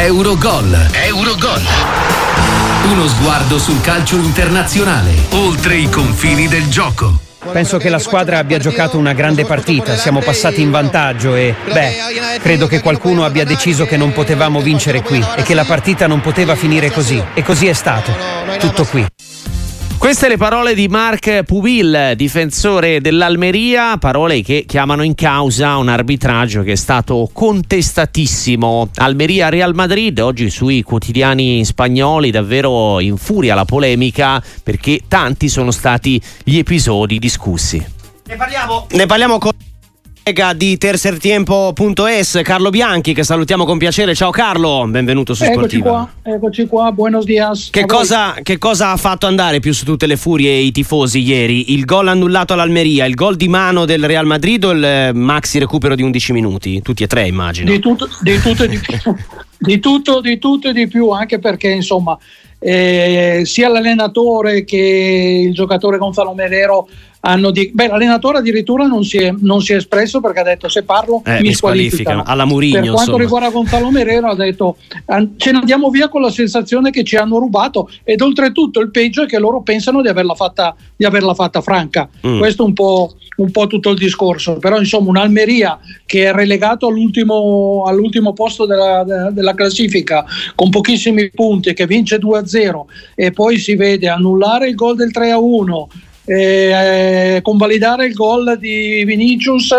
Eurogol. Eurogol. Uno sguardo sul calcio internazionale, oltre i confini del gioco. Penso che la squadra abbia giocato una grande partita, siamo passati in vantaggio e, beh, credo che qualcuno abbia deciso che non potevamo vincere qui e che la partita non poteva finire così. E così è stato. Tutto qui. Queste le parole di Marc Puvil, difensore dell'Almeria, parole che chiamano in causa un arbitraggio che è stato contestatissimo. Almeria-Real Madrid, oggi sui quotidiani spagnoli davvero in furia la polemica perché tanti sono stati gli episodi discussi. Ne parliamo, ne parliamo con di tercertiempo.es Carlo Bianchi che salutiamo con piacere. Ciao Carlo benvenuto su eccoci Sportiva. qua, eccoci qua buenos dias. Che cosa, che cosa, ha fatto andare più su tutte le furie i tifosi ieri? Il gol annullato all'Almeria il gol di mano del Real Madrid o il eh, maxi recupero di 11 minuti? Tutti e tre immagino. Di tutto, di tutto e di più. Di tutto, di tutto e di più anche perché insomma eh, sia l'allenatore che il giocatore Gonzalo Merero di... Beh, l'allenatore addirittura non si, è, non si, è, espresso perché ha detto se parlo eh, mi, squalificano. Alla Murigno, per quanto insomma. riguarda Gonzalo Merero ha detto ce ne andiamo via con la sensazione che ci hanno rubato ed oltretutto il peggio è che loro pensano di averla fatta, di averla fatta franca. Mm. Questo è un po', un po' tutto il discorso. Però insomma un'Almeria che è relegato all'ultimo, all'ultimo posto della, della classifica con pochissimi punti, che vince 2-0 e poi si vede annullare il gol del 3-1 eh, convalidare il gol di Vinicius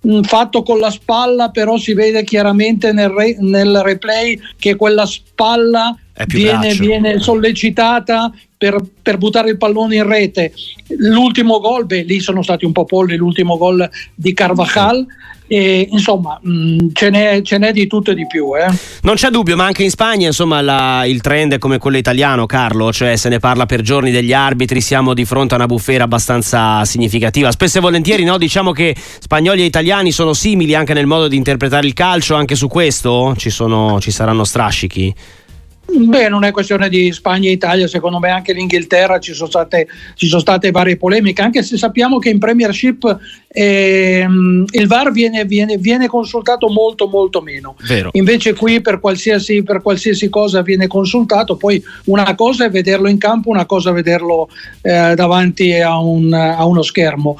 mh, fatto con la spalla però si vede chiaramente nel, re, nel replay che quella spalla viene, viene, sollecitata per, per, buttare il pallone in rete l'ultimo gol, beh lì sono stati un po' polli l'ultimo gol di Carvajal e, insomma, mh, ce, n'è, ce, n'è, di tutto e di più. Eh. Non c'è dubbio, ma anche in Spagna insomma, la, il trend è come quello italiano, Carlo, cioè se ne parla per giorni degli arbitri, siamo di fronte a una bufera abbastanza significativa. Spesso e volentieri no, diciamo che spagnoli e italiani sono simili anche nel modo di interpretare il calcio, anche su questo ci, sono, ci saranno strascichi. Beh, non è questione di Spagna e Italia, secondo me anche l'Inghilterra ci sono state, ci sono state varie polemiche, anche se sappiamo che in Premiership ehm, il VAR viene, viene, viene, consultato molto molto meno. Vero. Invece qui per qualsiasi, per qualsiasi, cosa viene consultato, poi una cosa è vederlo in campo, una cosa è vederlo eh, davanti a, un, a uno schermo.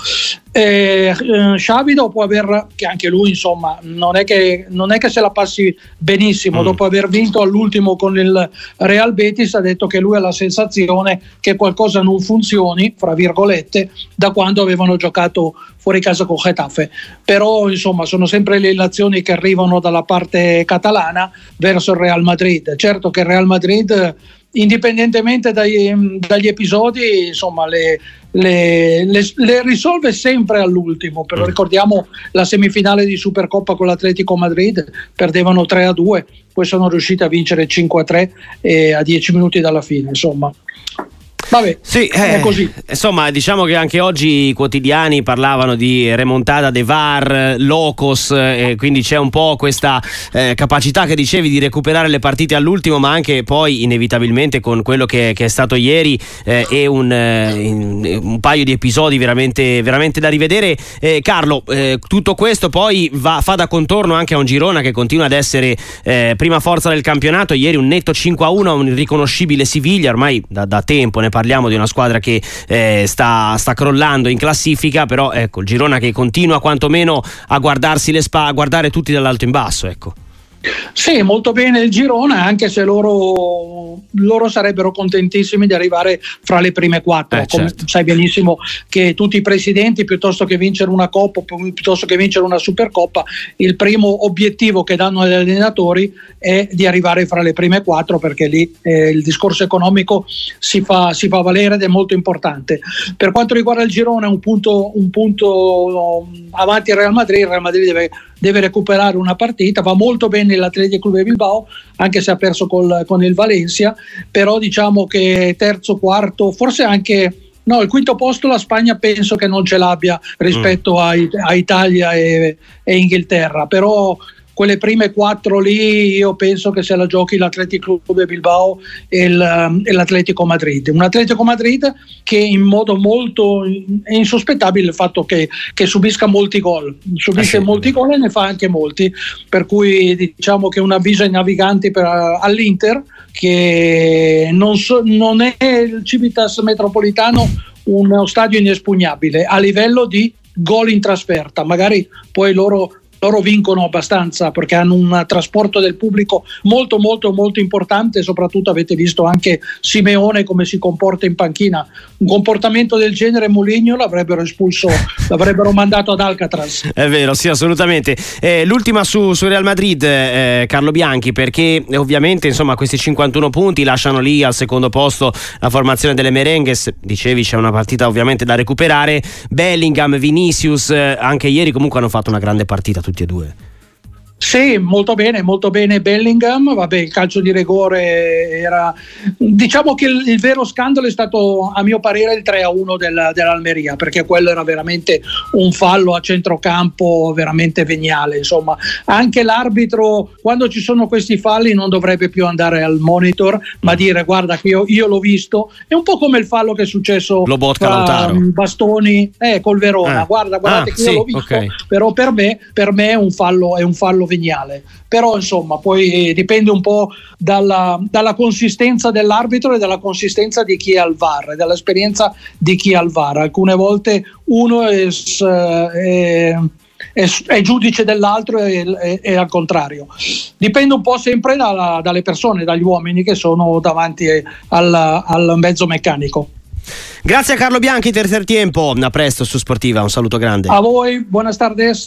Eh, eh, Xavi dopo aver che anche lui insomma non è che, non è che se la passi benissimo mm. dopo aver vinto all'ultimo con il Real Betis ha detto che lui ha la sensazione che qualcosa non funzioni fra virgolette da quando avevano giocato fuori casa con Getafe però insomma sono sempre le relazioni che arrivano dalla parte catalana verso il Real Madrid certo che il Real Madrid indipendentemente dai, dagli episodi insomma le le, le, le, risolve sempre all'ultimo. Però mm. ricordiamo la semifinale di Supercoppa con l'Atletico Madrid, perdevano 3 a 2, poi sono riusciti a vincere 5 a 3 e a 10 minuti dalla fine. Insomma, Vabbè, sì, è eh, così. Insomma, diciamo che anche oggi i quotidiani parlavano di remontata de VAR, locos, eh, quindi c'è un po' questa eh, capacità che dicevi di recuperare le partite all'ultimo, ma anche poi inevitabilmente con quello che, che è stato ieri eh, e un, eh, un, paio di episodi veramente, veramente da rivedere. Eh, Carlo, tutto questo poi va, fa da contorno anche a un Girona che continua ad essere prima forza del campionato. Ieri un netto 5 a 1 un irriconoscibile Siviglia, ormai da, da tempo ne parliamo parliamo di una squadra che eh, sta, sta, crollando in classifica, però ecco, il Girona che continua quantomeno a guardarsi le spalle, a guardare tutti dall'alto in basso, ecco. Sì, molto bene il Girona, anche se loro, loro, sarebbero contentissimi di arrivare fra le prime quattro. Eh, Come certo. sai benissimo che tutti i presidenti, piuttosto che vincere una Coppa, piuttosto che vincere una Supercoppa, il primo obiettivo che danno agli allenatori è di arrivare fra le prime quattro, perché lì eh, il discorso economico si fa, si fa, valere ed è molto importante. Per quanto riguarda il Girona, un punto, un punto avanti il Real Madrid, il Real Madrid deve deve recuperare una partita, va molto bene l'Atletico Club Bilbao, anche se ha perso col, con il Valencia, però diciamo che terzo, quarto, forse anche... No, il quinto posto la Spagna penso che non ce l'abbia rispetto mm. a, a, Italia e, e, Inghilterra, però quelle prime quattro lì io penso che se la giochi l'Atletico Club di Bilbao e, il, e, l'Atletico Madrid. Un Atletico Madrid che in modo molto insospettabile il fatto che, che subisca molti gol, subisce ah, sì. molti gol e ne fa anche molti, per cui diciamo che un avviso ai naviganti per, all'Inter che non, so, non è il Civitas metropolitano uno stadio inespugnabile a livello di gol in trasferta, magari poi loro loro vincono abbastanza perché hanno un trasporto del pubblico molto molto molto importante. Soprattutto avete visto anche Simeone come si comporta in panchina. Un comportamento del genere Moligno l'avrebbero espulso l'avrebbero mandato ad Alcatraz. È vero sì assolutamente. Eh, l'ultima su, su, Real Madrid eh, Carlo Bianchi perché ovviamente insomma questi 51 punti lasciano lì al secondo posto la formazione delle Merengues. Dicevi c'è una partita ovviamente da recuperare. Bellingham, Vinicius eh, anche ieri comunque hanno fatto una grande partita tutti e due. Sì, molto bene, molto bene Bellingham, vabbè il calcio di rigore era... Diciamo che il, il vero scandalo è stato a mio parere il 3-1 del, dell'Almeria, perché quello era veramente un fallo a centrocampo veramente veniale, insomma. Anche l'arbitro quando ci sono questi falli non dovrebbe più andare al monitor, ma dire guarda che io, io l'ho visto, è un po' come il fallo che è successo tra Bastoni eh, col Verona, ah. guarda, guardate ah, che io l'ho visto, okay. però per me, per me è un fallo, è un fallo veniale. Però insomma, poi dipende un po' dalla, dalla consistenza dell'arbitro e dalla consistenza di chi è al VAR, e dall'esperienza di chi è al VAR. Alcune volte uno è, è è, è, giudice dell'altro e, e, e, al contrario. Dipende un po' sempre dalla, dalle persone, dagli uomini che sono davanti al, al, mezzo meccanico. Grazie a Carlo Bianchi, terzo tempo. A presto su Sportiva, un saluto grande. A voi, buonas tardes.